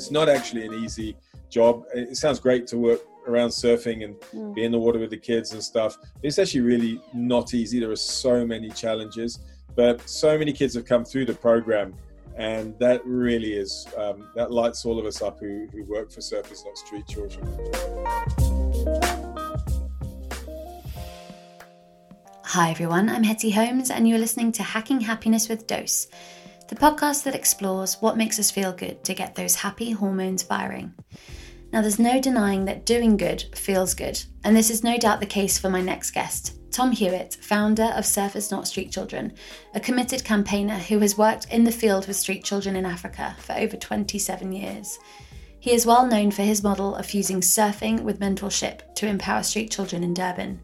it's not actually an easy job. It sounds great to work around surfing and mm. be in the water with the kids and stuff. It's actually really not easy. There are so many challenges, but so many kids have come through the program, and that really is um, that lights all of us up who, who work for Surfers Not Street Children. Hi everyone, I'm Hetty Holmes, and you're listening to Hacking Happiness with Dose, the podcast that explores what makes us feel good to get those happy hormones firing. Now, there's no denying that doing good feels good, and this is no doubt the case for my next guest, Tom Hewitt, founder of Surfers Not Street Children, a committed campaigner who has worked in the field with street children in Africa for over 27 years. He is well known for his model of fusing surfing with mentorship to empower street children in Durban.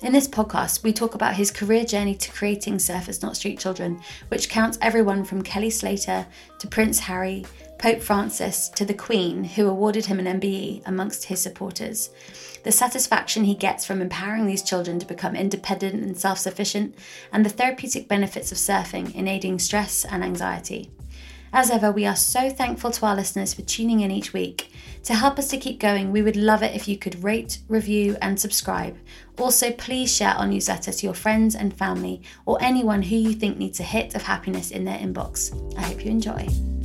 In this podcast, we talk about his career journey to creating Surfers Not Street Children, which counts everyone from Kelly Slater to Prince Harry, Pope Francis to the Queen, who awarded him an MBE amongst his supporters. The satisfaction he gets from empowering these children to become independent and self sufficient, and the therapeutic benefits of surfing in aiding stress and anxiety. As ever, we are so thankful to our listeners for tuning in each week. To help us to keep going, we would love it if you could rate, review, and subscribe. Also, please share our newsletter to your friends and family or anyone who you think needs a hit of happiness in their inbox. I hope you enjoy.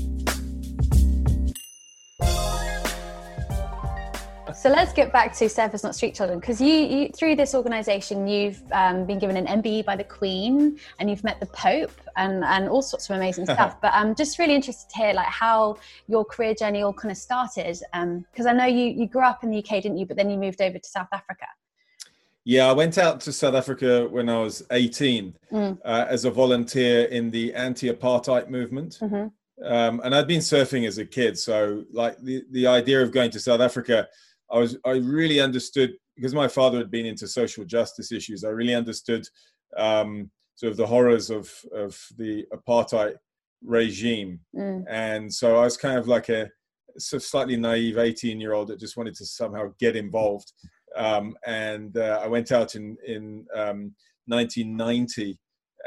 So let's get back to Surfers Not Street Children because you, you, through this organisation you've um, been given an MBE by the Queen and you've met the Pope and, and all sorts of amazing stuff. but I'm just really interested to hear like how your career journey all kind of started because um, I know you you grew up in the UK, didn't you? But then you moved over to South Africa. Yeah, I went out to South Africa when I was 18 mm. uh, as a volunteer in the anti-apartheid movement. Mm-hmm. Um, and I'd been surfing as a kid, so like the, the idea of going to South Africa I was I really understood because my father had been into social justice issues. I really understood um, sort of the horrors of of the apartheid regime, mm. and so I was kind of like a slightly naive 18 year old that just wanted to somehow get involved. Um, and uh, I went out in in um, 1990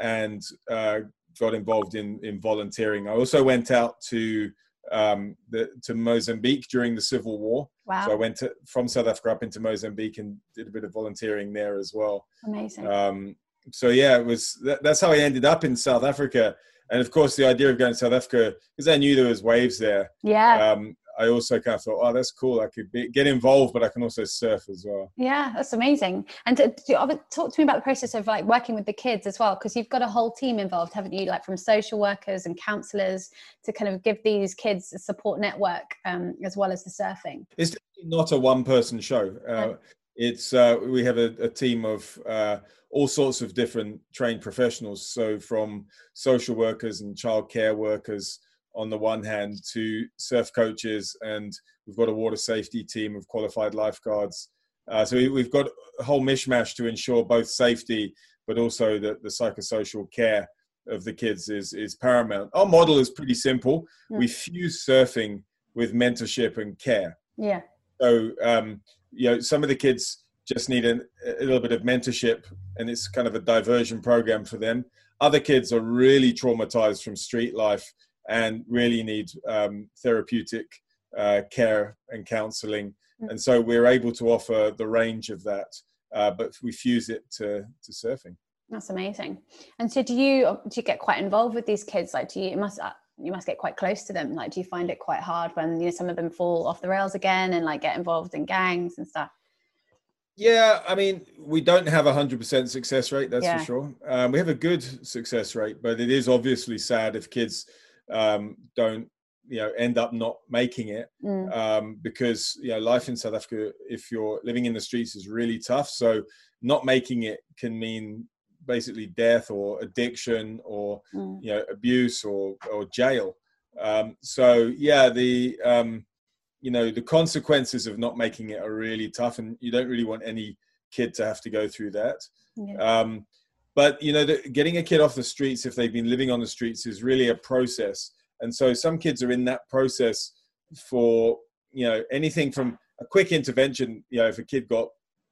and uh, got involved in in volunteering. I also went out to um, the, to Mozambique during the Civil War. Wow. So I went to, from South Africa up into Mozambique and did a bit of volunteering there as well. Amazing. Um, so yeah, it was that, that's how I ended up in South Africa. And of course, the idea of going to South Africa because I knew there was waves there. Yeah. Um, I also kind of thought, oh, that's cool. I could be, get involved, but I can also surf as well. Yeah, that's amazing. And to, to, talk to me about the process of like working with the kids as well, because you've got a whole team involved, haven't you? Like from social workers and counselors to kind of give these kids a support network um, as well as the surfing. It's not a one-person show. Uh, It's uh, we have a, a team of uh, all sorts of different trained professionals. So from social workers and childcare workers on the one hand to surf coaches and we've got a water safety team of qualified lifeguards. Uh, so we, have got a whole mishmash to ensure both safety but also that the psychosocial care of the kids is is paramount. Our model is pretty simple. Yeah. we fuse surfing with mentorship and care. Yeah. So um, you know some of the kids just need a, a little bit of mentorship and it's kind of a diversion program for them. Other kids are really traumatized from street life and really need um, therapeutic uh, care and counseling. Mm. And so we're able to offer the range of that, uh, but we fuse it to, to surfing. That's amazing. And so, do you do you get quite involved with these kids? Like, do you, you must uh, you must get quite close to them? Like, do you find it quite hard when you know some of them fall off the rails again and like get involved in gangs and stuff? Yeah, I mean, we don't have a hundred percent success rate. That's yeah. for sure. Um, we have a good success rate, but it is obviously sad if kids um, don't you know end up not making it mm. um, because you know life in South Africa, if you're living in the streets, is really tough. So not making it can mean basically death or addiction or mm. you know abuse or or jail. Um, so yeah, the um, you know the consequences of not making it are really tough, and you don't really want any kid to have to go through that. Yeah. Um, but you know, the, getting a kid off the streets if they've been living on the streets is really a process. And so some kids are in that process for you know anything from a quick intervention. You know, if a kid got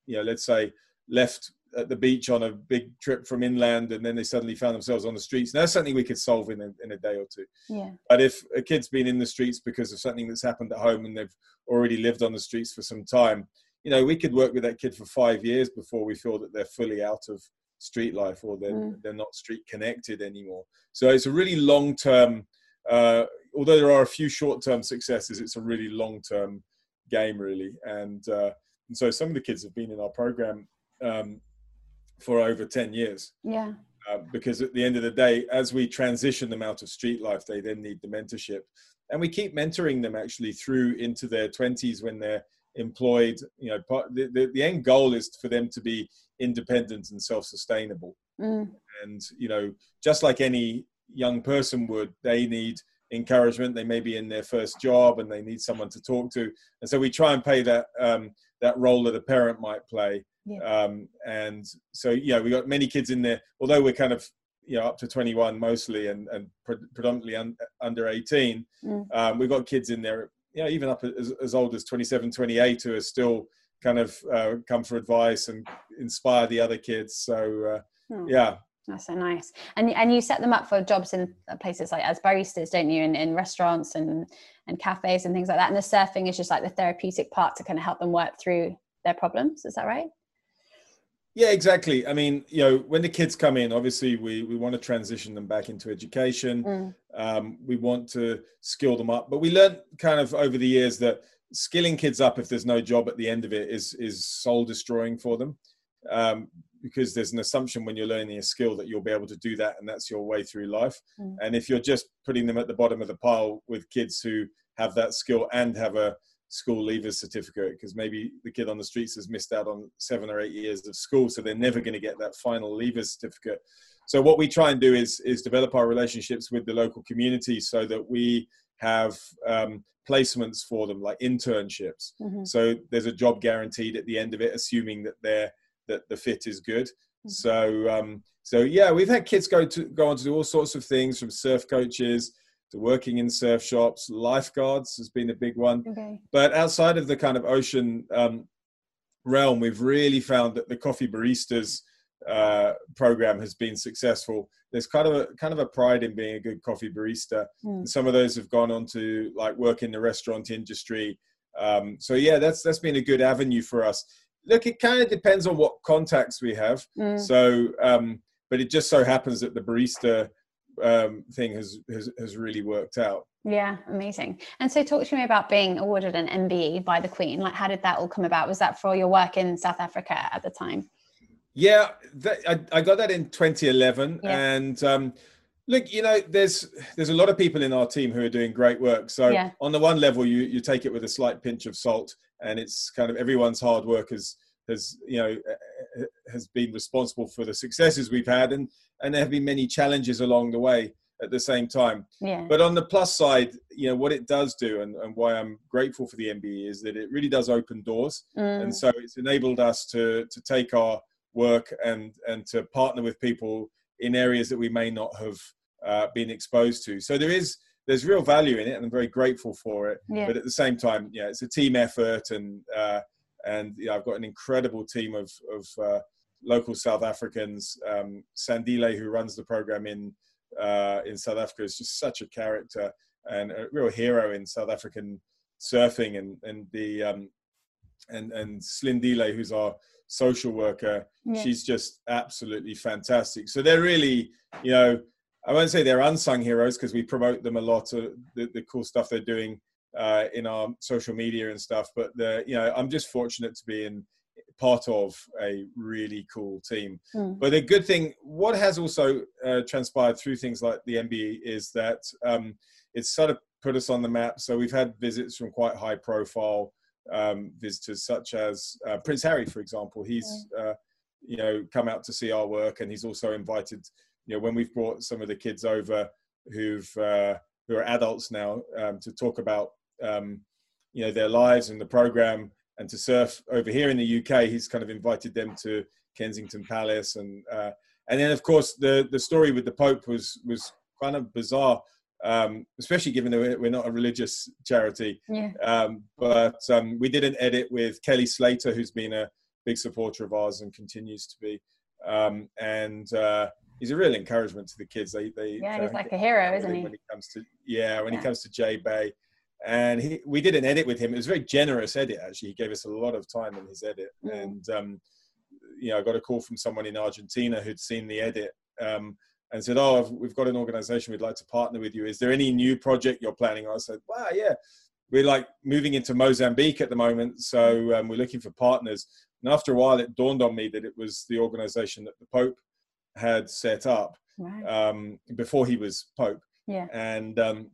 you know, let's say left at the beach on a big trip from inland and then they suddenly found themselves on the streets. And that's something we could solve in a, in a day or two. Yeah. But if a kid's been in the streets because of something that's happened at home and they've already lived on the streets for some time, you know, we could work with that kid for five years before we feel that they're fully out of street life or they're, mm. they're not street connected anymore. So it's a really long term, uh, although there are a few short term successes, it's a really long term game, really. And, uh, and so some of the kids have been in our program um, for over 10 years. Yeah. Uh, because at the end of the day, as we transition them out of street life, they then need the mentorship. And we keep mentoring them actually through into their 20s when they're employed. You know, part, the, the, the, end goal is for them to be independent and self sustainable. Mm. And, you know, just like any young person would, they need encouragement. They may be in their first job and they need someone to talk to. And so we try and play that, um, that role that a parent might play yeah. Um, and so, yeah, we got many kids in there, although we're kind of, you know, up to 21 mostly and, and pre- predominantly un- under 18. Mm. Um, we've got kids in there, you know, even up as, as old as 27, 28 who are still kind of uh, come for advice and inspire the other kids. So, uh, oh. yeah. That's so nice. And and you set them up for jobs in places like as baristas, don't you? In, in restaurants and, and cafes and things like that. And the surfing is just like the therapeutic part to kind of help them work through their problems. Is that right? Yeah, exactly. I mean, you know, when the kids come in, obviously we we want to transition them back into education. Mm. Um, we want to skill them up, but we learned kind of over the years that skilling kids up if there's no job at the end of it is is soul destroying for them. Um, because there's an assumption when you're learning a skill that you'll be able to do that and that's your way through life. Mm. And if you're just putting them at the bottom of the pile with kids who have that skill and have a school leavers certificate because maybe the kid on the streets has missed out on seven or eight years of school so they're never going to get that final leavers certificate so what we try and do is is develop our relationships with the local community so that we have um, placements for them like internships mm-hmm. so there's a job guaranteed at the end of it assuming that they're that the fit is good mm-hmm. so um, so yeah we've had kids go to go on to do all sorts of things from surf coaches to working in surf shops. Lifeguards has been a big one. Okay. But outside of the kind of ocean um, realm, we've really found that the coffee baristas uh, program has been successful. There's kind of a kind of a pride in being a good coffee barista. Mm. And some of those have gone on to like work in the restaurant industry. Um, so yeah, that's that's been a good avenue for us. Look, it kind of depends on what contacts we have. Mm. So, um, but it just so happens that the barista um, thing has, has has really worked out. Yeah, amazing. And so, talk to me about being awarded an MBE by the Queen. Like, how did that all come about? Was that for your work in South Africa at the time? Yeah, that, I, I, got that in 2011, yeah. and um, look, you know, there's there's a lot of people in our team who are doing great work. So yeah. on the one level, you you take it with a slight pinch of salt, and it's kind of everyone's hard work has has you know has been responsible for the successes we've had, and and there have been many challenges along the way at the same time. Yeah. But on the plus side, you know, what it does do and, and why I'm grateful for the MBE is that it really does open doors. Mm. And so it's enabled us to to take our work and and to partner with people in areas that we may not have uh, been exposed to. So there is there's real value in it, and I'm very grateful for it. Yeah. But at the same time, yeah, it's a team effort, and uh, and yeah, I've got an incredible team of of uh, local South Africans. Um, Sandile, who runs the program in uh, in South Africa, is just such a character and a real hero in South African surfing. And and the um, and and Slindile, who's our social worker, yeah. she's just absolutely fantastic. So they're really, you know, I won't say they're unsung heroes because we promote them a lot of the, the cool stuff they're doing uh, in our social media and stuff. But the, you know, I'm just fortunate to be in part of a really cool team. Mm. But the good thing, what has also uh, transpired through things like the MBE is that um, it's sort of put us on the map. So we've had visits from quite high profile um, visitors, such as uh, Prince Harry, for example. He's, uh, you know, come out to see our work, and he's also invited. You know, when we've brought some of the kids over who've uh, who are adults now um, to talk about um, you know their lives and the program and to surf over here in the UK. He's kind of invited them to Kensington Palace, and uh, and then of course the the story with the Pope was was kind of bizarre, um, especially given that we're not a religious charity. Yeah. Um, but um, we did an edit with Kelly Slater, who's been a big supporter of ours and continues to be. Um, and uh, he's a real encouragement to the kids. They, they yeah, he's like a hero, isn't he? When he comes to yeah, when yeah. he comes to J Bay, and he, we did an edit with him. It was a very generous edit actually. He gave us a lot of time in his edit, mm. and um, you know, I got a call from someone in Argentina who'd seen the edit. Um, and said, "Oh, we've got an organization we'd like to partner with you. Is there any new project you're planning?" I said, "Wow, yeah, we're like moving into Mozambique at the moment, so um, we're looking for partners." And after a while, it dawned on me that it was the organization that the Pope had set up right. um, before he was Pope. Yeah. And um,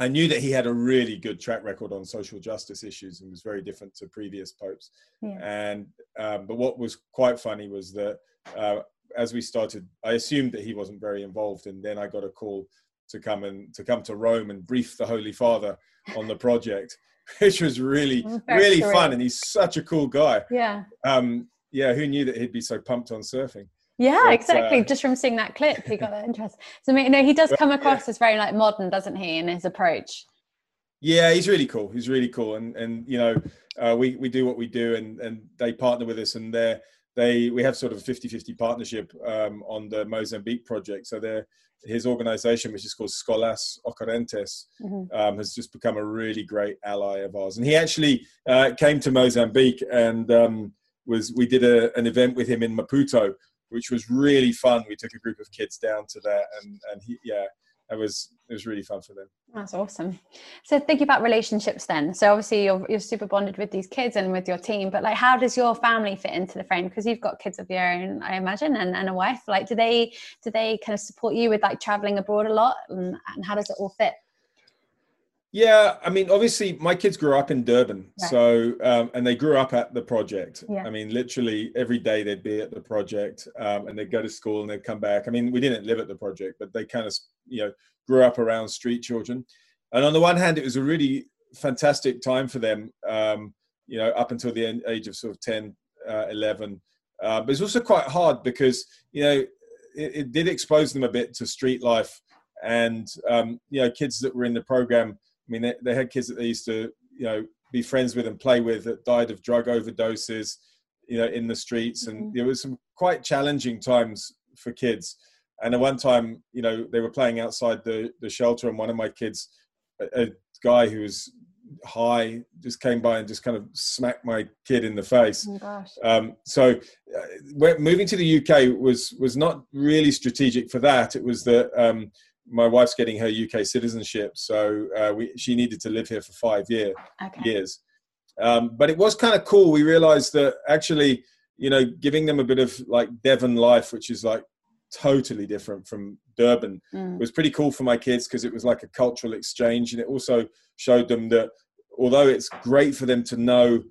I knew that he had a really good track record on social justice issues and was very different to previous popes. Yeah. And um, but what was quite funny was that uh, as we started, I assumed that he wasn't very involved, and then I got a call to come and to come to Rome and brief the Holy Father on the project, which was really really fun. And he's such a cool guy. Yeah. Um, yeah. Who knew that he'd be so pumped on surfing? Yeah, but, exactly. Uh, Just from seeing that clip, he got that interest. So, you know, he does come across yeah. as very like modern, doesn't he, in his approach? Yeah, he's really cool. He's really cool, and and you know, uh, we we do what we do, and and they partner with us, and they're they we have sort of a 50-50 partnership um, on the Mozambique project. So they're his organization, which is called Scholas Occurrentes, mm-hmm. um, has just become a really great ally of ours. And he actually uh, came to Mozambique and um, was we did a, an event with him in Maputo, which was really fun. We took a group of kids down to there, and and he yeah, it was it was really fun for them. That's awesome. So thinking about relationships then. So obviously you're you're super bonded with these kids and with your team, but like how does your family fit into the frame? Because you've got kids of your own, I imagine, and, and a wife. Like do they do they kind of support you with like traveling abroad a lot and, and how does it all fit? Yeah, I mean, obviously, my kids grew up in Durban, right. so um, and they grew up at the project. Yeah. I mean, literally every day they'd be at the project, um, and they'd go to school and they'd come back. I mean, we didn't live at the project, but they kind of, you know, grew up around street children. And on the one hand, it was a really fantastic time for them, um, you know, up until the age of sort of 10, uh, 11. Uh, but it's also quite hard because, you know, it, it, did expose them a bit to street life and, um, you know, kids that were in the program I mean, they, they had kids that they used to, you know, be friends with and play with that died of drug overdoses, you know, in the streets. And mm-hmm. there was some quite challenging times for kids. And at one time, you know, they were playing outside the, the shelter, and one of my kids, a, a guy who was high, just came by and just kind of smacked my kid in the face. Oh um, so, uh, moving to the UK was was not really strategic for that. It was that um, my wife's getting her UK citizenship, so uh, we, she needed to live here for five year, okay. years. Um, but it was kind of cool. We realized that actually, you know, giving them a bit of like Devon life, which is like totally different from Durban, mm. was pretty cool for my kids because it was like a cultural exchange, and it also showed them that although it's great for them to know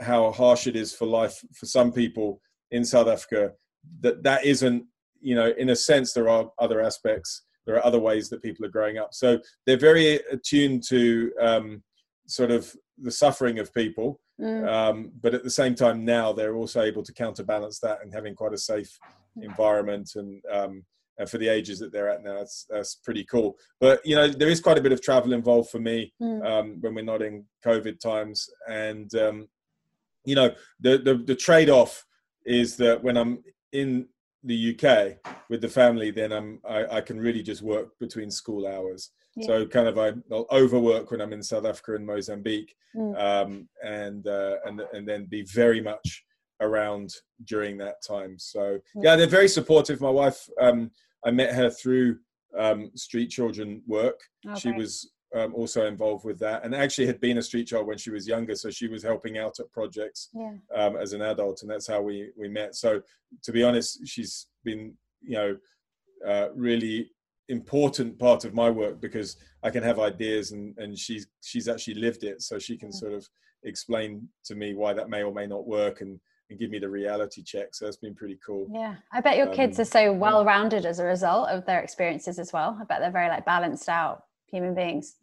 how harsh it is for life for some people in South Africa, that that isn't, you know, in a sense, there are other aspects there are other ways that people are growing up. So they're very attuned to um, sort of the suffering of people, mm. um, but at the same time now they're also able to counterbalance that and having quite a safe environment and. Um, and for the ages that they're at now, that's, that's pretty cool. But you know, there is quite a bit of travel involved for me mm. um, when we're not in COVID times, and um, you know, the, the the trade off is that when I'm in the UK with the family, then I'm I, I can really just work between school hours. Yeah. So kind of I, will overwork when I'm in South Africa and Mozambique, mm. um, and uh, and and then be very much around during that time. So yeah, they're very supportive. My wife, um, I met her through um, Street Children work. Okay. She was um, also involved with that and actually had been a street child when she was younger so she was helping out at projects yeah. um, as an adult and that's how we we met so to be honest she's been you know uh, really important part of my work because I can have ideas and and she's she's actually lived it so she can yeah. sort of explain to me why that may or may not work and and give me the reality check. So that's been pretty cool. Yeah. I bet your kids um, are so well rounded as a result of their experiences as well. I bet they're very like balanced out human beings.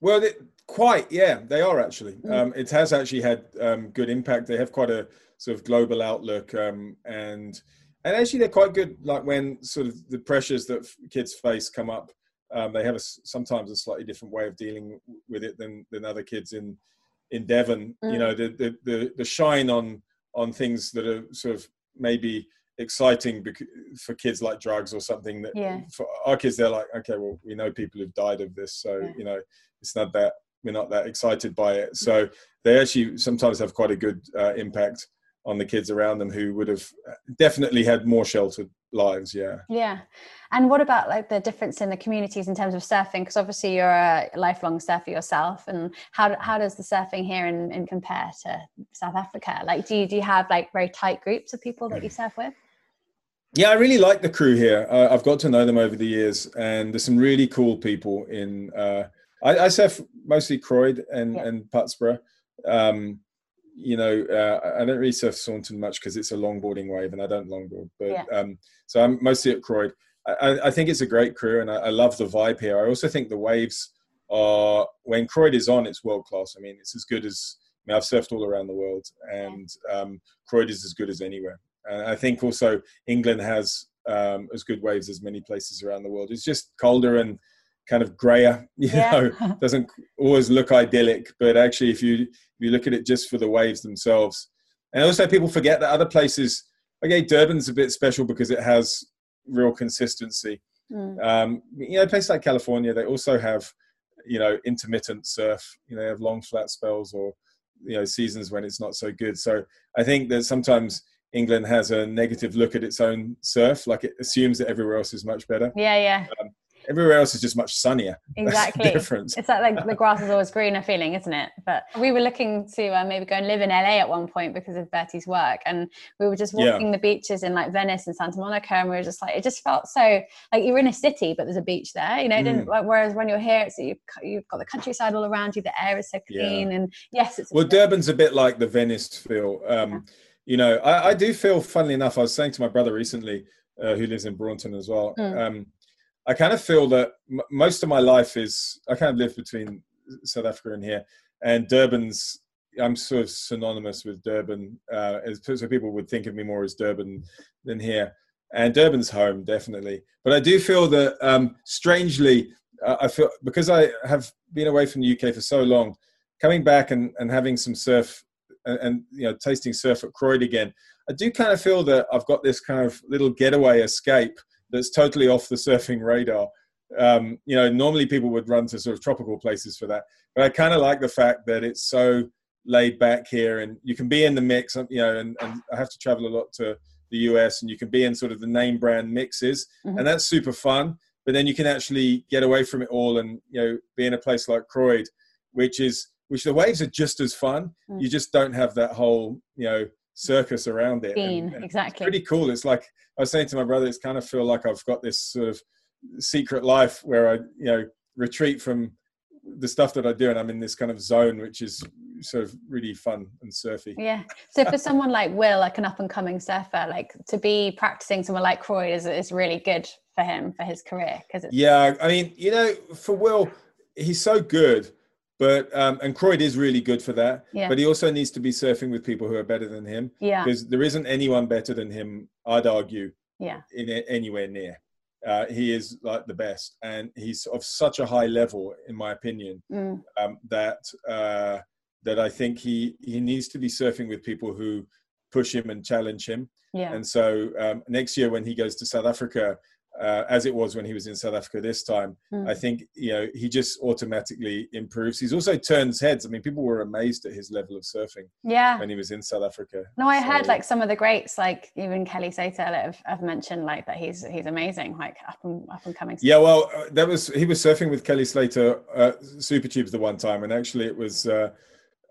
Well, it, quite, yeah, they are actually. Mm. Um, it has actually had um, good impact. They have quite a sort of global outlook, um, and and actually they're quite good. Like when sort of the pressures that kids face come up, um, they have a, sometimes a slightly different way of dealing with it than than other kids in in Devon. Mm. You know, the, the the the shine on on things that are sort of maybe exciting for kids like drugs or something that yeah. for our kids they're like okay well we know people who've died of this so yeah. you know it's not that we're not that excited by it. So mm-hmm. they actually sometimes have quite a good uh, impact on the kids around them who would have uh, definitely had more sheltered lives yeah. Yeah. And what about like the difference in the communities in terms of surfing? Because obviously you're a lifelong surfer yourself and how, how does the surfing here in, in compare to south africa? Like do you, do you have like very tight groups of people that mm. you surf with yeah, I really like the crew here. Uh, I've got to know them over the years, and there's some really cool people in. Uh, I, I surf mostly Croyde and yeah. and Putsborough. Um, you know, uh, I don't really surf Saunton much because it's a longboarding wave, and I don't longboard. But yeah. um, so I'm mostly at Croyde. I, I, think it's a great crew, and I, I, love the vibe here. I also think the waves are when Croyde is on, it's world class. I mean, it's as good as I mean, I've surfed all around the world, and um, Croyde is as good as anywhere. And I think also England has um, as good waves as many places around the world. It's just colder and kind of grayer. You yeah. know, doesn't always look idyllic, but actually, if you if you look at it just for the waves themselves, and also people forget that other places. Okay, Durban's a bit special because it has real consistency. Mm. Um, you know, places like California, they also have you know intermittent surf. You know, they have long flat spells or you know seasons when it's not so good. So I think that sometimes England has a negative look at its own surf, like it assumes that everywhere else is much better. Yeah, yeah. Um, everywhere else is just much sunnier. Exactly. difference. It's like, like the grass is always greener feeling, isn't it? But we were looking to uh, maybe go and live in LA at one point because of Bertie's work, and we were just walking yeah. the beaches in like Venice and Santa Monica, and we were just like, it just felt so like you're in a city, but there's a beach there. You know, mm. didn't like, whereas when you're here, it's you, you've got the countryside all around you, the air is so clean, yeah. and yes, it's well, Durban's a bit like the Venice feel. Um, yeah you know, I, I, do feel, funnily enough, I was saying to my brother recently, uh, who lives in Braunton as well. Mm. Um, I kind of feel that m- most of my life is I kind of live between South Africa and here, and Durban's. I'm sort of synonymous with Durban, uh, as, so people would think of me more as Durban than here. And Durban's home, definitely. But I do feel that, um, strangely, uh, I feel because I have been away from the UK for so long, coming back and, and having some surf and, and you know tasting surf at Croyde again, I do kind of feel that I've got this kind of little getaway escape that's totally off the surfing radar. Um, you know, normally people would run to sort of tropical places for that, but I kind of like the fact that it's so laid back here, and you can be in the mix. You know, and, and I have to travel a lot to the US, and you can be in sort of the name brand mixes, mm-hmm. and that's super fun. But then you can actually get away from it all, and you know, be in a place like Croyde, which is which the waves are just as fun. Mm. You just don't have that whole, you know, circus around it. And, and exactly. pretty cool. It's like I was saying to my brother, it's kind of feel like I've got this sort of secret life where I, you know, retreat from the stuff that I do, and I'm in this kind of zone which is sort of really fun and surfy. Yeah. So for someone like Will, like an up and coming surfer, like to be practicing somewhere like Croyde is is really good for him for his career because yeah. I mean, you know, for Will, he's so good but um, and Croyde is really good for that. Yeah. But he also needs to be surfing with people who are better than him. Yeah. Because there isn't anyone better than him. I'd argue. Yeah. In anywhere near, uh, he is like the best, and he's of such a high level, in my opinion, mm. um, that uh, that I think he he needs to be surfing with people who push him and challenge him. Yeah. And so um, next year when he goes to South Africa, uh, as it was when he was in South Africa this time. Mm. I think you know he just automatically improves. He's also turns heads. I mean, people were amazed at his level of surfing. Yeah, when he was in South Africa. No, I so, heard like some of the greats, like even Kelly Slater, have, have mentioned like that he's he's amazing, like up and up and coming. Yeah, well, uh, that was he was surfing with Kelly Slater, uh, Super Tubes the one time, and actually it was. Uh,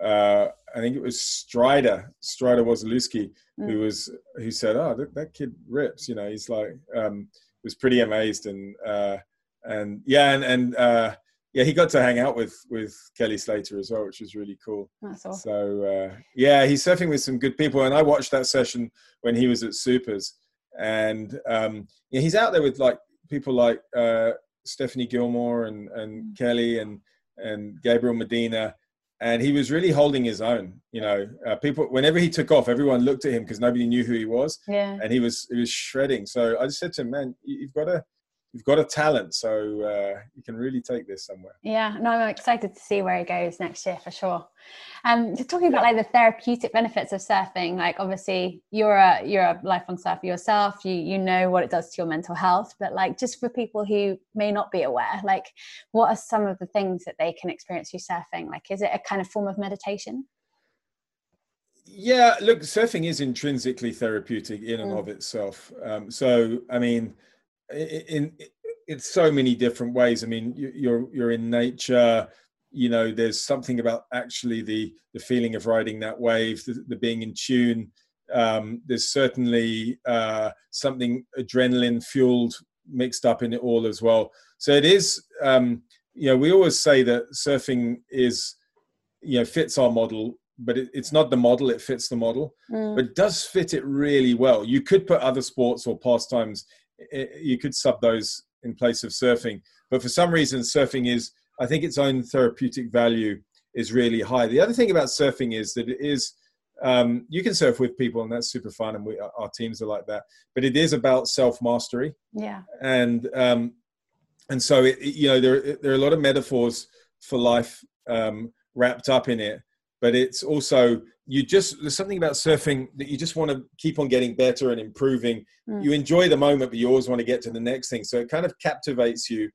uh, I think it was Strider, Strider Wasilewski, mm. who was who said, "Oh, that, that kid rips." You know, he's like, um, was pretty amazed and uh, and yeah and and uh, yeah he got to hang out with with Kelly Slater as well, which was really cool. That's awesome. So uh, yeah, he's surfing with some good people, and I watched that session when he was at Supers, and um, yeah, he's out there with like people like uh, Stephanie Gilmore and and mm. Kelly and and Gabriel Medina and he was really holding his own. You know, uh, people whenever he took off, everyone looked at him because nobody knew who he was. Yeah. And he was he was shredding. So I just said to him, man, you've got to you've got a talent, so uh, you can really take this somewhere. Yeah, no, I'm excited to see where it goes next year for sure. Um, just talking about like the therapeutic benefits of surfing, like obviously you're a you're a lifelong surfer yourself. You you know what it does to your mental health, but like just for people who may not be aware, like what are some of the things that they can experience through surfing? Like, is it a kind of form of meditation? Yeah, look, surfing is intrinsically therapeutic in and mm. of itself. Um, so, I mean, in, in it's so many different ways. I mean, you, you're you're in nature. You know, there's something about actually the the feeling of riding that wave, the, the being in tune. Um, there's certainly uh, something adrenaline fueled mixed up in it all as well. So it is. Um, you know, we always say that surfing is, you know, fits our model but it, it's not the model it fits the model mm. but does fit it really well you could put other sports or pastimes you could sub those in place of surfing. But for some reason, surfing is, I think, its own therapeutic value is really high. The other thing about surfing is that it is, um, you can surf with people, and that's super fun, and we, our teams are like that. But it is about self mastery. Yeah. And um, and so it, you know there there are a lot of metaphors for life um, wrapped up in it but it's also you just there's something about surfing that you just want to keep on getting better and improving. Mm. you enjoy the moment but you always want to get to the next thing. So it kind of captivates you.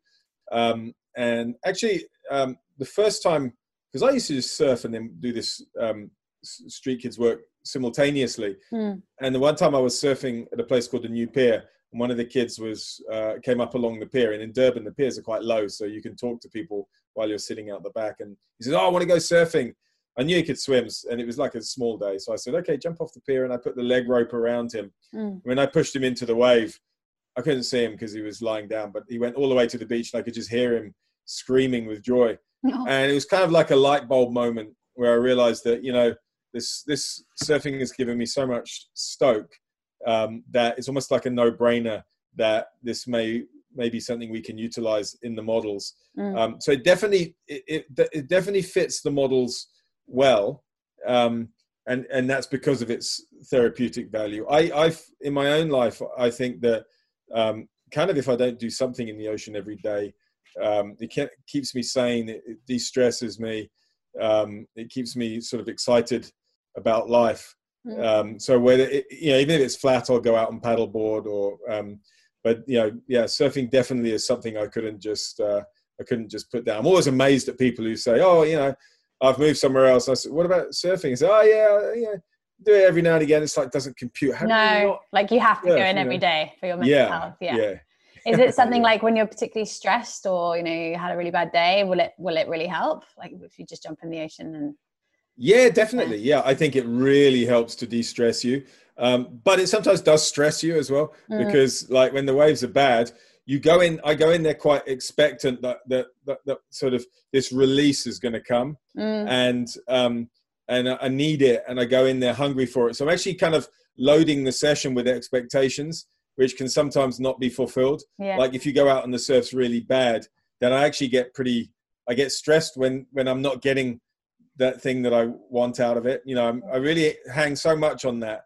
Um, and actually um, the first time because i used to just surf and then do this um, street kids work simultaneously. Mm. and the one time i was surfing at a place called the new pier and one of the kids was uh, came up along the pier and in durban the piers are quite low so you can talk to people while you're sitting out the back and he says oh i want to go surfing I knew he could swim, and it was like a small day. So I said, "Okay, jump off the pier," and I put the leg rope around him. Mm. When I pushed him into the wave, I couldn't see him because he was lying down, but he went all the way to the beach, and I could just hear him screaming with joy. Oh. And it was kind of like a light bulb moment where I realized that you know this this surfing has given me so much stoke um, that it's almost like a no brainer that this may may be something we can utilize in the models. Mm. Um, so it definitely it, it, it definitely fits the models well, um, and and that's because of its therapeutic value. I I in my own life I think that um, kind of if I don't do something in the ocean every day, um, it can, keeps me sane. It, it de-stresses me. Um, it keeps me sort of excited about life. Mm. Um, so whether it, you know even if it's flat, I'll go out and paddleboard or. Um, but you know, yeah, surfing definitely is something I couldn't just uh, I couldn't just put down. I'm always amazed at people who say, "Oh, you know, I've moved somewhere else. I said, what about surfing? He said, oh yeah, yeah, do it every now and again. It's like doesn't compute. How no, not, like you have to go in every know? day for your mental yeah, health. Yeah. yeah. Is it something like when you're particularly stressed or you know you had a really bad day? Will it will it really help? Like if you just jump in the ocean and yeah, definitely. Yeah, I think it really helps to de-stress you. Um, but it sometimes does stress you as well mm. because like when the waves are bad, you go in i go in there quite expectant that that, that, that sort of this release is going to come. Mm. and um and I, need it and i go in there hungry for it. So i'm actually kind of loading the session with expectations which can sometimes not be fulfilled. Yeah. like if you go out and the surf's really bad then i actually get pretty i get stressed when when i'm not getting that thing that i want out of it. You know I'm, i really hang so much on that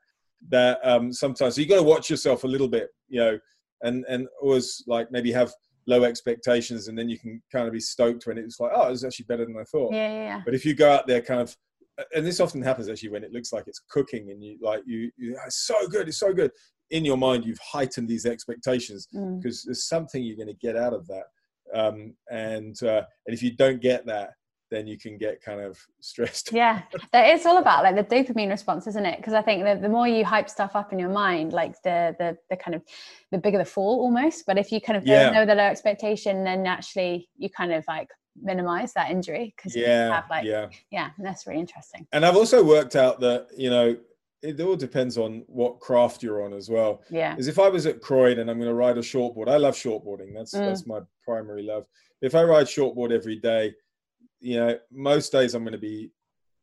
that um sometimes. So you got to watch yourself a little bit you know and and always like maybe have low expectations and then you can kind of be stoked when it's like oh it's actually better than i thought yeah, yeah, yeah. but if you go out there kind of and this often happens actually when it looks like it's cooking and you like you, you it's so good it's so good in your mind you've heightened these expectations because mm. there's something you're going to get out of that um, and uh, and if you don't get that then you can get kind of stressed. Yeah, it's all about like the dopamine response, isn't it? Because I think the, the more you hype stuff up in your mind, like the the the kind of the bigger the fall almost. But if you kind of yeah. know the low expectation, then actually you kind of like minimize that injury because yeah, you have like yeah, yeah, that's really interesting. And I've also worked out that you know it all depends on what craft you're on as well. Yeah. Is if I was at Croydon and I'm going to ride a shortboard, I love shortboarding. That's mm. that's my primary love. If I ride shortboard every day, you know, most days I'm going to be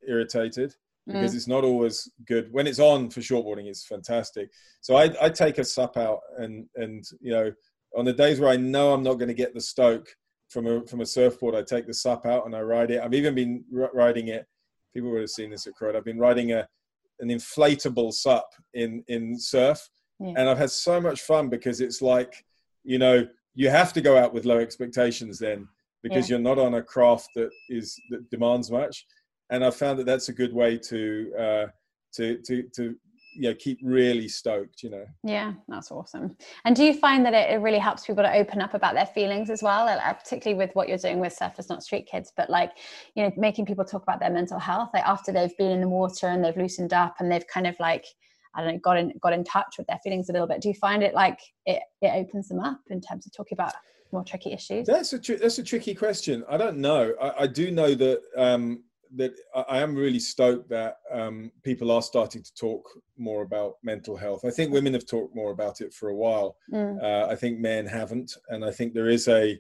irritated because mm. it's not always good. When it's on for shortboarding, it's fantastic. So I, I take a sup out and and you know on the days where I know I'm not going to get the stoke from a from a surfboard, I take the sup out and I ride it. I've even been riding it. People would have seen this at Croyde. I've been riding a an inflatable sup in in surf, yeah. and I've had so much fun because it's like you know you have to go out with low expectations then because yeah. you're not on a craft that is that demands much and i found that that's a good way to uh, to to to you know keep really stoked you know yeah that's awesome and do you find that it, really helps people to open up about their feelings as well uh, particularly with what you're doing with surfers not street kids but like you know making people talk about their mental health like after they've been in the water and they've loosened up and they've kind of like I don't know, got in got in touch with their feelings a little bit. Do you find it like it, it opens them up in terms of talking about more tricky issues? That's a tr- that's a tricky question. I don't know. I, I do know that um, that I am really stoked that um, people are starting to talk more about mental health. I think women have talked more about it for a while. Mm. Uh, I think men haven't, and I think there is a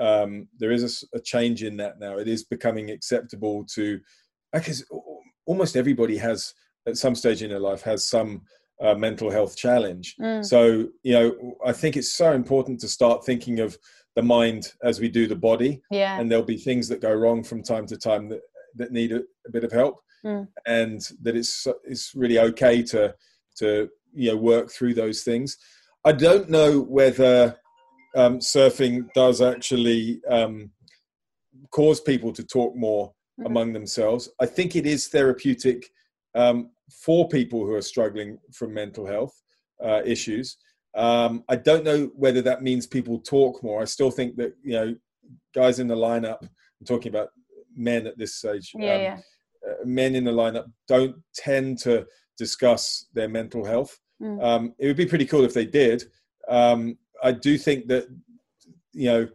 um, there is a, a, change in that now. It is becoming acceptable to because almost everybody has at some stage in their life has some uh, mental health challenge. Mm. So you know, I think it's so important to start thinking of the mind as we do the body. Yeah. And there'll be things that go wrong from time to time that that need a, a bit of help, mm. and that it's it's really okay to to you know work through those things. I don't know whether um, surfing does actually um, cause people to talk more mm. among themselves. I think it is therapeutic um, for people who are struggling from mental health uh, issues. Um, I don't know whether that means people talk more. I still think that you know guys in the lineup. I'm talking about men at this stage. Yeah, um, yeah. Uh, men in the lineup don't tend to discuss their mental health. Mm. Um, it would be pretty cool if they did. Um, I do think that you know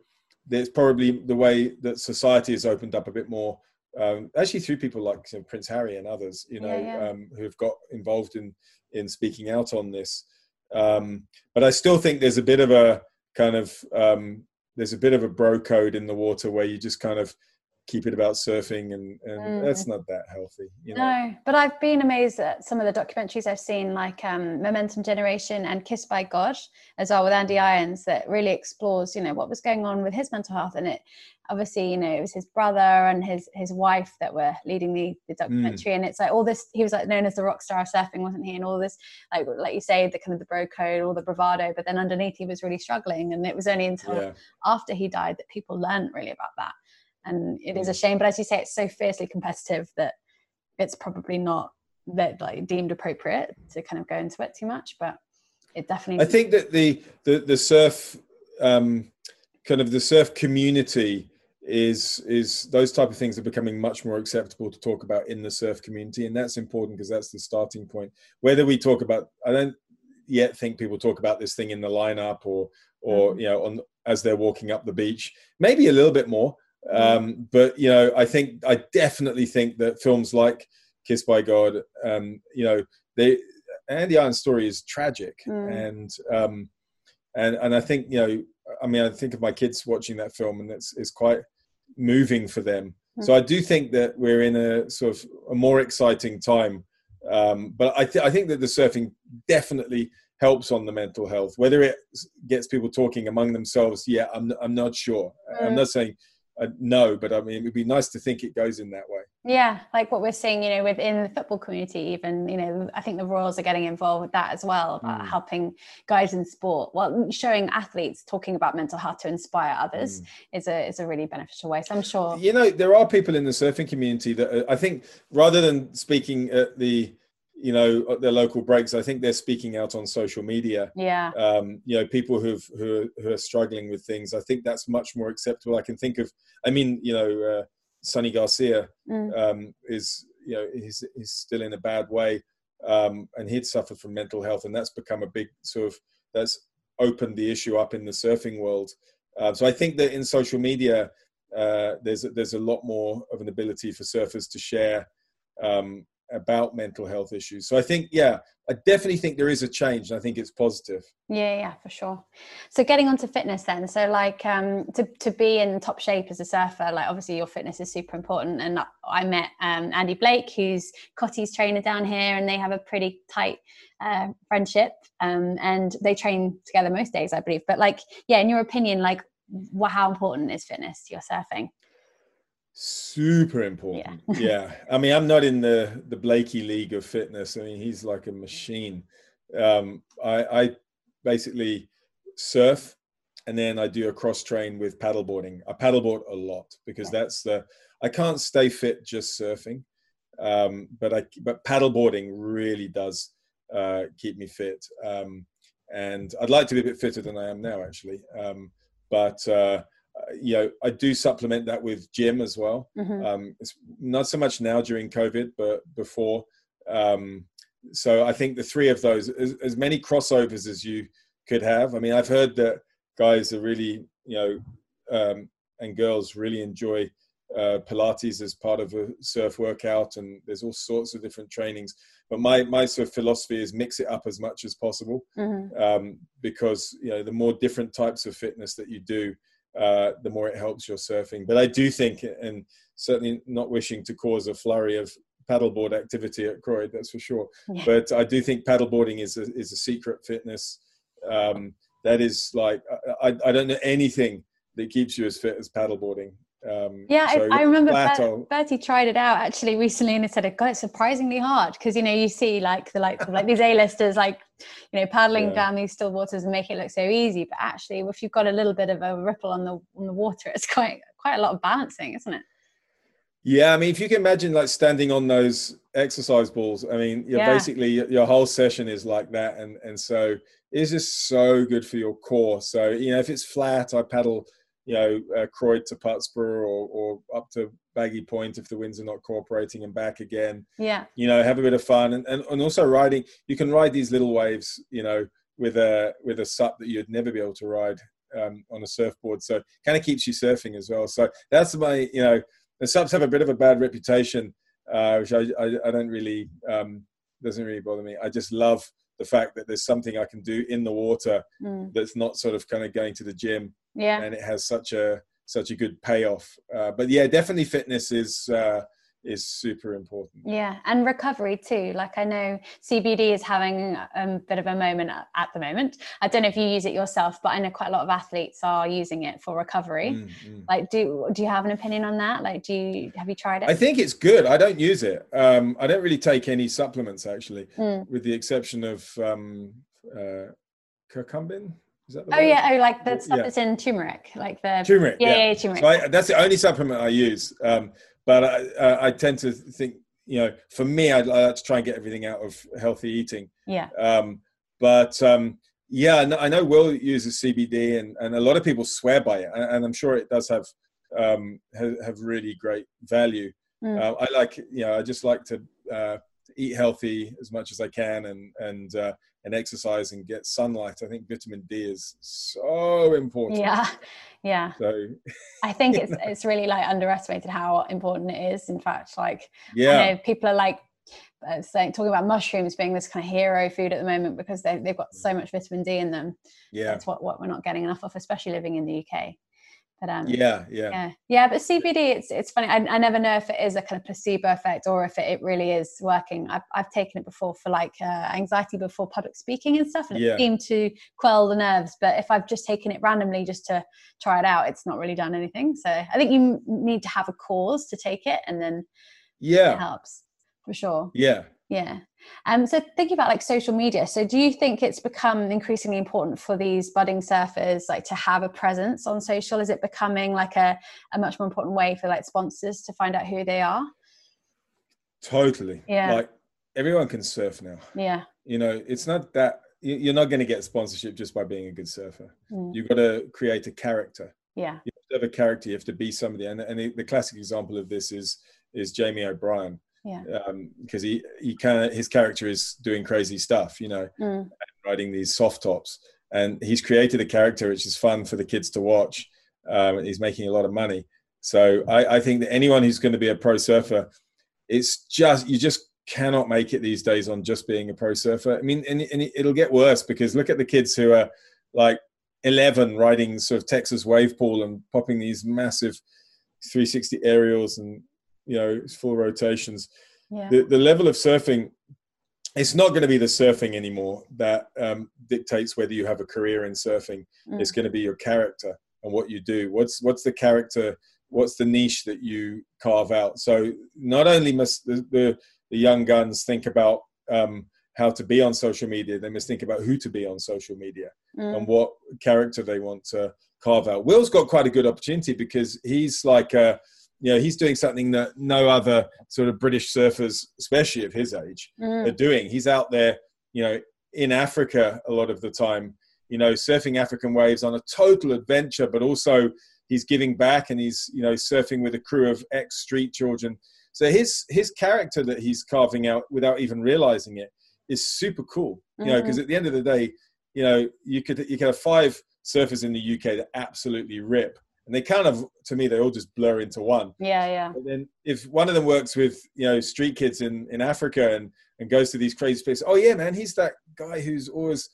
there's probably the way that society has opened up a bit more. Um, actually, through people like you know, Prince Harry and others, you know, yeah, yeah. Um, who have got involved in in speaking out on this. Um, but I still think there's a bit of a kind of um, there's a bit of a bro code in the water where you just kind of keep it about surfing and, and mm. that's not that healthy you know? no but i've been amazed at some of the documentaries i've seen like um, momentum generation and kissed by god as well with andy irons that really explores you know what was going on with his mental health and it obviously you know it was his brother and his his wife that were leading the, the mm. documentary mm. and it's like all this he was like known as the rock star of surfing wasn't he and all this like like you say the kind of the bro code all the bravado but then underneath he was really struggling and it was only until yeah. after he died that people learned really about that and it is a mm. shame but as you say it's so fiercely competitive that it's probably not that like deemed appropriate to kind of go into it too much but it definitely i think that the the, the surf um kind of the surf community is is those type of things are becoming much more acceptable to talk about in the surf community and that's important because that's the starting point whether we talk about i don't yet think people talk about this thing in the lineup or or mm-hmm. you know on as they're walking up the beach maybe a little bit more um, but you know, I think I definitely think that films like Kissed by God, um, you know, they Andy Iron's story is tragic, mm. and um, and and I think you know, I mean, I think of my kids watching that film, and it's it's quite moving for them. Mm. So I do think that we're in a sort of a more exciting time. Um, but I, th- I think that the surfing definitely helps on the mental health. Whether it gets people talking among themselves, yeah, I'm I'm not sure. Mm. I'm not saying uh, no, but I mean, it would be nice to think it goes in that way. Yeah, like what we're seeing, you know, within the football community, even, you know, I think the Royals are getting involved with that as well, about mm. helping guys in sport. Well, showing athletes talking about mental health to inspire others mm. is a is a really beneficial way. So I'm sure. You know, there are people in the surfing community that uh, I think rather than speaking at the you know their local breaks i think they're speaking out on social media. Yeah. Um you know people who've who are, who are struggling with things i think that's much more acceptable. I can think of i mean you know uh, Sunny Garcia mm. um is you know he's he's still in a bad way um and he'd suffered from mental health and that's become a big sort of that's opened the issue up in the surfing world. Um, so i think that in social media uh, there's there's a lot more of an ability for surfers to share um, about mental health issues. So I think, yeah, I definitely think there is a change. And I think it's positive. Yeah, yeah, for sure. So getting onto fitness then. So like um, to, to be in top shape as a surfer, like obviously your fitness is super important. And I met um, Andy Blake, who's Cotty's trainer down here, and they have a pretty tight uh, friendship. Um, and they train together most days, I believe. But like, yeah, in your opinion, like how important is fitness to your surfing? Super important yeah. yeah. i mean i'm not in the the blakey league of fitness i mean he's like a machine um i i basically surf and then I do a cross train with paddleboarding. I paddleboard a lot because that's the I can't stay fit just surfing, um, but I but paddleboarding really does uh, keep me fit. Um, and I'd like to be a bit fitter than I am now, actually. Um, but uh, you know, I do supplement that with gym as well. Mm-hmm. Um, it's not so much now during COVID, but before. Um, so I think the three of those, as, as, many crossovers as you could have. I mean, I've heard that guys are really, you know, um, and girls really enjoy uh, Pilates as part of a surf workout, and there's all sorts of different trainings. But my my sort of philosophy is mix it up as much as possible, mm-hmm. um, because you know the more different types of fitness that you do, uh, the more it helps your surfing. But I do think, and certainly not wishing to cause a flurry of paddleboard activity at Croyde, that's for sure. Yeah. But I do think paddleboarding is a, is a secret fitness. Um, that is like I, I don't know anything that keeps you as fit as paddleboarding. Um, yeah, so I, remember Ber- Bertie tried it out actually recently, and it said it got surprisingly hard because you know you see like the likes of like these A-listers like you know paddling yeah. down these still waters and make it look so easy, but actually if you've got a little bit of a ripple on the on the water, it's quite quite a lot of balancing, isn't it? Yeah, I mean, if you can imagine like standing on those exercise balls, I mean, you're yeah. basically your whole session is like that, and and so it's just so good for your core. So you know, if it's flat, I paddle you know, uh, Croyde to Putsborough or, or up to Baggy Point if the winds are not cooperating and back again. Yeah. You know, have a bit of fun and, and, and also riding. You can ride these little waves, you know, with a with a sup that you'd never be able to ride um, on a surfboard. So kind of keeps you surfing as well. So that's my, you know, the sups have a bit of a bad reputation, uh, which I, I, I don't really um, doesn't really bother me. I just love the fact that there's something I can do in the water mm. that's not sort of kind of going to the gym. Yeah. And it has such a such a good payoff. Uh, but yeah, definitely fitness is uh, is super important. Yeah, and recovery too. Like I know CBD is having a bit of a moment at the moment. I don't know if you use it yourself, but I know quite a lot of athletes are using it for recovery. Mm, mm. Like, do do you have an opinion on that? Like, do you have you tried it? I think it's good. I don't use it. Um, I don't really take any supplements actually, mm. with the exception of um, uh, curcumin. Oh word? yeah, oh like the stuff yeah. that's in turmeric, like the turmeric. Yeah, yeah, yeah turmeric. So I, that's the only supplement I use. Um, but I, I, I, tend to think, you know, for me, I'd like to try and get everything out of healthy eating. Yeah. Um, but um, yeah, I know Will uses CBD, and, and a lot of people swear by it, and, and I'm sure it does have um, have, have really great value. Mm. Uh, I like, you know, I just like to uh, eat healthy as much as I can, and and uh, and exercise and get sunlight. I think vitamin D is so important. Yeah, yeah. So I think it's it's really like underestimated how important it is. In fact, like yeah, people are like uh, saying talking about mushrooms being this kind of hero food at the moment because they they've got so much vitamin D in them. Yeah, that's what what we're not getting enough of, especially living in the UK. But um, yeah, yeah, yeah, yeah. But CBD, it's it's funny. I, I never know if it is a kind of placebo effect or if it, it really is working. I've I've taken it before for like uh, anxiety before public speaking and stuff, and it yeah. seemed to quell the nerves. But if I've just taken it randomly just to try it out, it's not really done anything. So I think you need to have a cause to take it, and then yeah, it helps for sure. Yeah, yeah. Um, so thinking about like social media, so do you think it's become increasingly important for these budding surfers like to have a presence on social? Is it becoming like a, a much more important way for like sponsors to find out who they are? Totally. Yeah. Like everyone can surf now. Yeah. You know, it's not that you're not going to get sponsorship just by being a good surfer. Mm. You've got to create a character. Yeah. You have, to have a character. You have to be somebody. And, and the classic example of this is is Jamie O'Brien yeah. Because um, he he kind of his character is doing crazy stuff you know mm. riding these soft tops. And he's created a character which is fun for the kids to watch um, he's making a lot of money. So I, I think that anyone who's going to be a pro surfer it's just you just cannot make it these days on just being a pro surfer. I mean and, and it'll get worse because look at the kids who are like 11 riding sort of texas wave pool and popping these massive 360 aerials and you know it's full rotations yeah. the, the level of surfing it's not going to be the surfing anymore that um, dictates whether you have a career in surfing mm. it's going to be your character and what you do what's what's the character what's the niche that you carve out so not only must the, the, the young guns think about um, how to be on social media, they must think about who to be on social media Mm. and what character they want to carve out. Will's got quite a good opportunity because he's like, uh, you know, he's doing something that no other sort of British surfers, especially of his age, Mm. are doing. He's out there, you know, in Africa a lot of the time, you know, surfing African waves on a total adventure, but also he's giving back and he's, you know, surfing with a crew of ex street children. So his his character that he's carving out without even realizing it is super cool. You know, because at the end of the day, you know, you could you could have five surfers in the UK that absolutely rip, and they kind of, to me, they all just blur into one. Yeah, yeah. But then if one of them works with you know street kids in in Africa and and goes to these crazy places, oh yeah, man, he's that guy who's always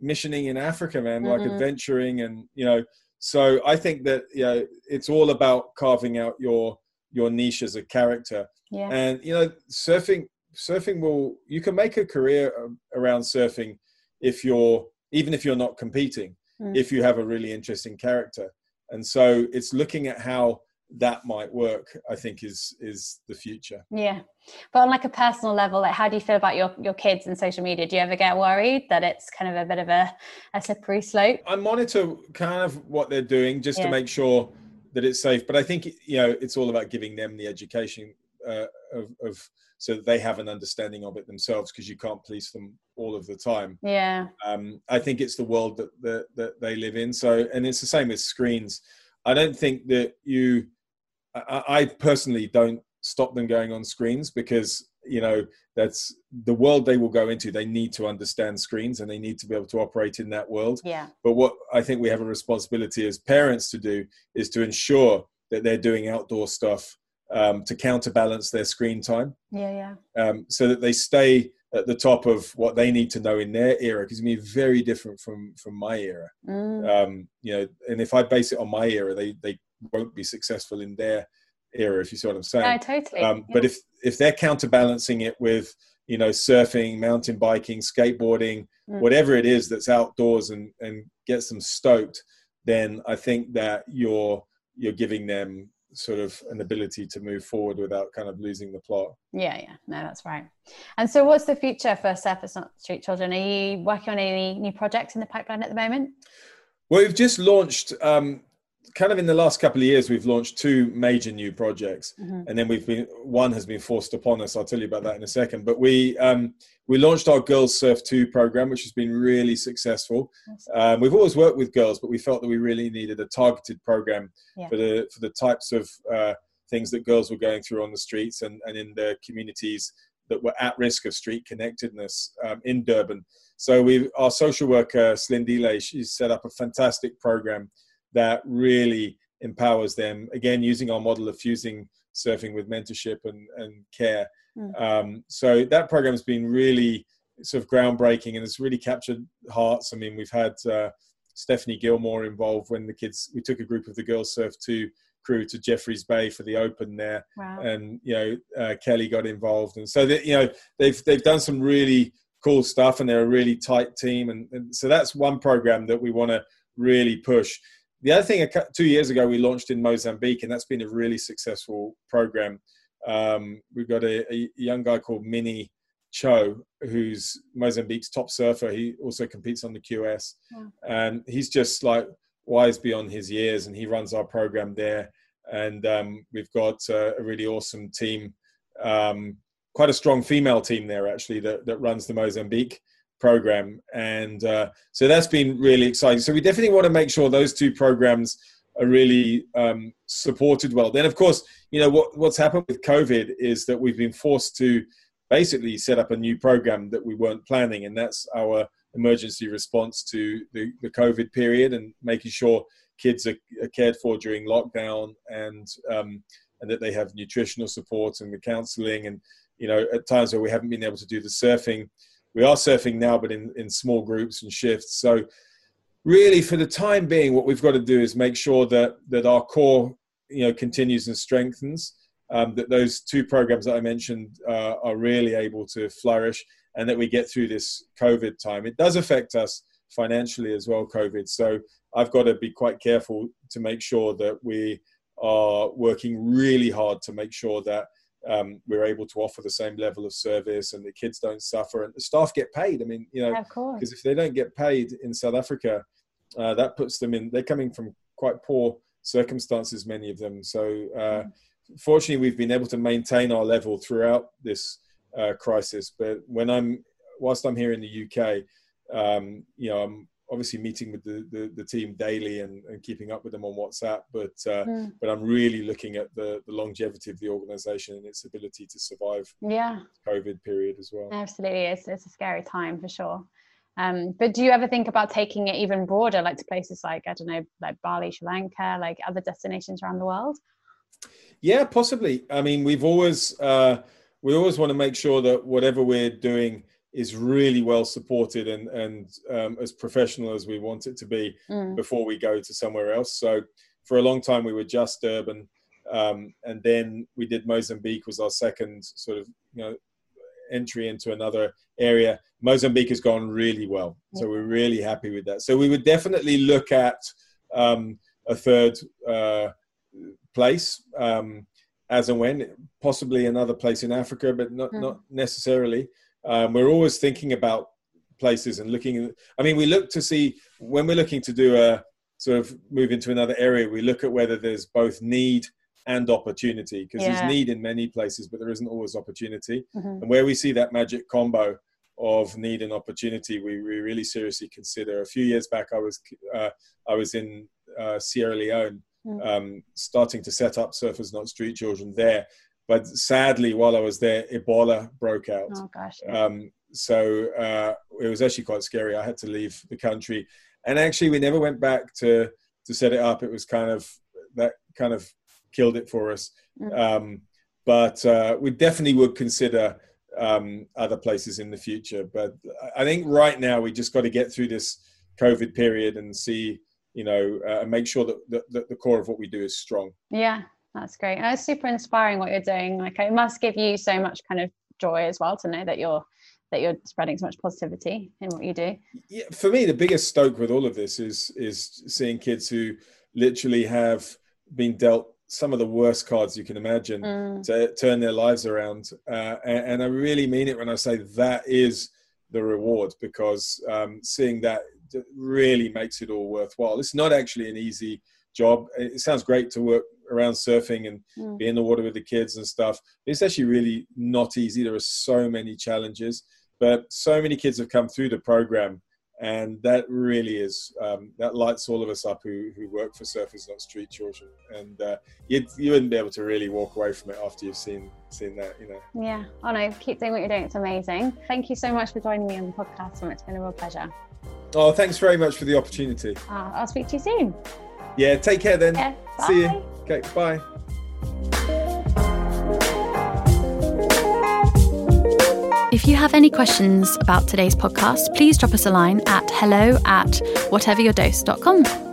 missioning in Africa, man, like Mhm. adventuring and you know. So I think that you know it's all about carving out your your niche as a character Yeah. and you know surfing surfing will you can make a career around surfing if you're even if you're not competing Mm. if you have a really interesting character and so it's looking at how that might work i think is is the future Yeah. But on like a personal level, like how do you feel about your, your kids and social media? Do you ever get worried that it's kind of a bit of a, a slippery slope? i monitor kind of what they're doing just Yeah. to make sure that it's safe but i think you know it's all about giving them the education uh, of, of so that they have an understanding of it themselves because you can't police them all of the time Yeah. um, I think it's the world that, that that they live in. So, and it's the same with screens. I don't think that you. I, I personally don't stop them going on screens because you know that's the world they will go into. They need to understand screens and they need to be able to operate in that world. Yeah. But what I think we have a responsibility as parents to do is to ensure that they're doing outdoor stuff um, to counterbalance their screen time Yeah. Yeah. um, so that they stay at the top of what they need to know in their era because it's be very different from from my era Mm. um, you know and if i base it on my era they they won't be successful in their era if you see what i'm saying No, totally. um, but if if they're counterbalancing it with you know surfing mountain biking skateboarding Mm. whatever it is that's outdoors and and gets them stoked then i think that you're you're giving them sort of an ability to move forward without kind of losing the plot Yeah, yeah, no, that's right. And so, what's the future for Not Street Children? Are you working on any new projects in the pipeline at the moment? Well, we've just launched, um, kind of in the last couple of years, we've launched two major new projects, Mhm. and then we've been one has been forced upon us. I'll tell you about that in a second. But we um, we launched our Girls Surf Too program, which has been really successful. Um, we've always worked with girls, but we felt that we really needed a targeted program Yeah. for the for the types of uh, things that girls were going through on the streets and, and in the communities that were at risk of street connectedness um, in Durban. So we, our social worker Slindile, she's set up a fantastic program that really empowers them. Again, using our model of fusing surfing with mentorship and, and care. Mm. Um, so that program's been really sort of groundbreaking and it's really captured hearts. I mean, we've had uh, Stephanie Gilmore involved when the kids. We took a group of the Girls Surf Too crew to Jeffreys Bay for the Open there, Wow. and you know uh, Kelly got involved, and so that you know they've they've done some really cool stuff, and they're a really tight team, and, and so that's one program that we want to really push. The other thing, two years ago, we launched in Mozambique, and that's been a really successful program. Um, we've got a, a young guy called Mini Cho, who's Mozambique's top surfer. He also competes on the QS, Wow. and he's just like wise beyond his years, and he runs our program there. And um, we've got uh, a really awesome team, um, quite a strong female team there actually that, that runs the Mozambique program, and uh, so that's been really exciting. So we definitely want to make sure those two programs are really um, supported well. Then, of course, you know what what's happened with COVID is that we've been forced to basically set up a new program that we weren't planning, and that's our emergency response to the, the COVID period and making sure kids are, are cared for during lockdown and um, and that they have nutritional support and the counselling and you know at times where we haven't been able to do the surfing we are surfing now but in, in small groups and shifts. So really for the time being what we've got to do is make sure that that our core you know continues and strengthens um, that those two programs that i mentioned uh, are really able to flourish and that we get through this covid time. It does affect us financially as well covid. So i've got to be quite careful to make sure that we are working really hard to make sure that um, we're able to offer the same level of service and the kids don't suffer and the staff get paid. I mean, you know, because if they don't get paid in South Africa, uh, that puts them in, they're coming from quite poor circumstances, many of them. So, uh, mm. fortunately, we've been able to maintain our level throughout this uh, crisis. But when I'm, whilst I'm here in the UK, um, you know, I'm obviously meeting with the, the, the team daily and, and, keeping up with them on WhatsApp, but uh, mm. but I'm really looking at the, the longevity of the organization and its ability to survive yeah COVID period as well. Absolutely, it's, it's a scary time for sure. Um, but do you ever think about taking it even broader, like to places like I don't know, like Bali, Sri Lanka, like other destinations around the world? Yeah, possibly. I mean, we've always uh, we always want to make sure that whatever we're doing is really well supported and and um, as professional as we want it to be mm. before we go to somewhere else. So for a long time we were just Durban, um, and then we did Mozambique was our second sort of you know entry into another area. Mozambique has gone really well, so we're really happy with that. So we would definitely look at um, a third uh, place um, as and when, possibly another place in Africa, but not mm. not necessarily. Um, we're always thinking about places and looking. I mean, we look to see when we're looking to do a sort of move into another area. We look at whether there's both need and opportunity because yeah. there's need in many places, but there isn't always opportunity. Mm-hmm. And where we see that magic combo of need and opportunity, we, we really seriously consider. A few years back, I was uh, I was in uh, Sierra Leone, mm. um, starting to set up Surfers Not Street Children there, but sadly, while I was there, Ebola broke out. Oh gosh. Um, so uh, it was actually quite scary. I had to leave the country, and actually, we never went back to to set it up. It was kind of that kind of killed it for us. Mm-hmm. Um, but uh, we definitely would consider um, other places in the future. But I think right now we just got to get through this COVID period and see, you know, uh, and make sure that, that, that the core of what we do is strong. Yeah, that's great. And it's super inspiring what you're doing. Like it must give you so much kind of joy as well to know that you're that you're spreading so much positivity in what you do. Yeah, for me, the biggest stoke with all of this is is seeing kids who literally have been dealt some of the worst cards you can imagine mm. to turn their lives around. Uh, and, and, I really mean it when I say that is the reward because um, seeing that really makes it all worthwhile. It's not actually an easy job. It sounds great to work around surfing and mm. be in the water with the kids and stuff. It's actually really not easy. There are so many challenges, but so many kids have come through the program, and that really is um, that lights all of us up who, who work for Surfers Not Street Children. And uh, you you wouldn't be able to really walk away from it after you've seen seen that, you know. Yeah. Oh no, keep doing what you're doing. It's amazing. Thank you so much for joining me on the podcast, and it's been a real pleasure. Oh, thanks very much for the opportunity. Uh, I'll speak to you soon. Yeah, take care then. Yeah, See you. Okay, bye. If you have any questions about today's podcast, please drop us a line at hello at whateveryourdose.com.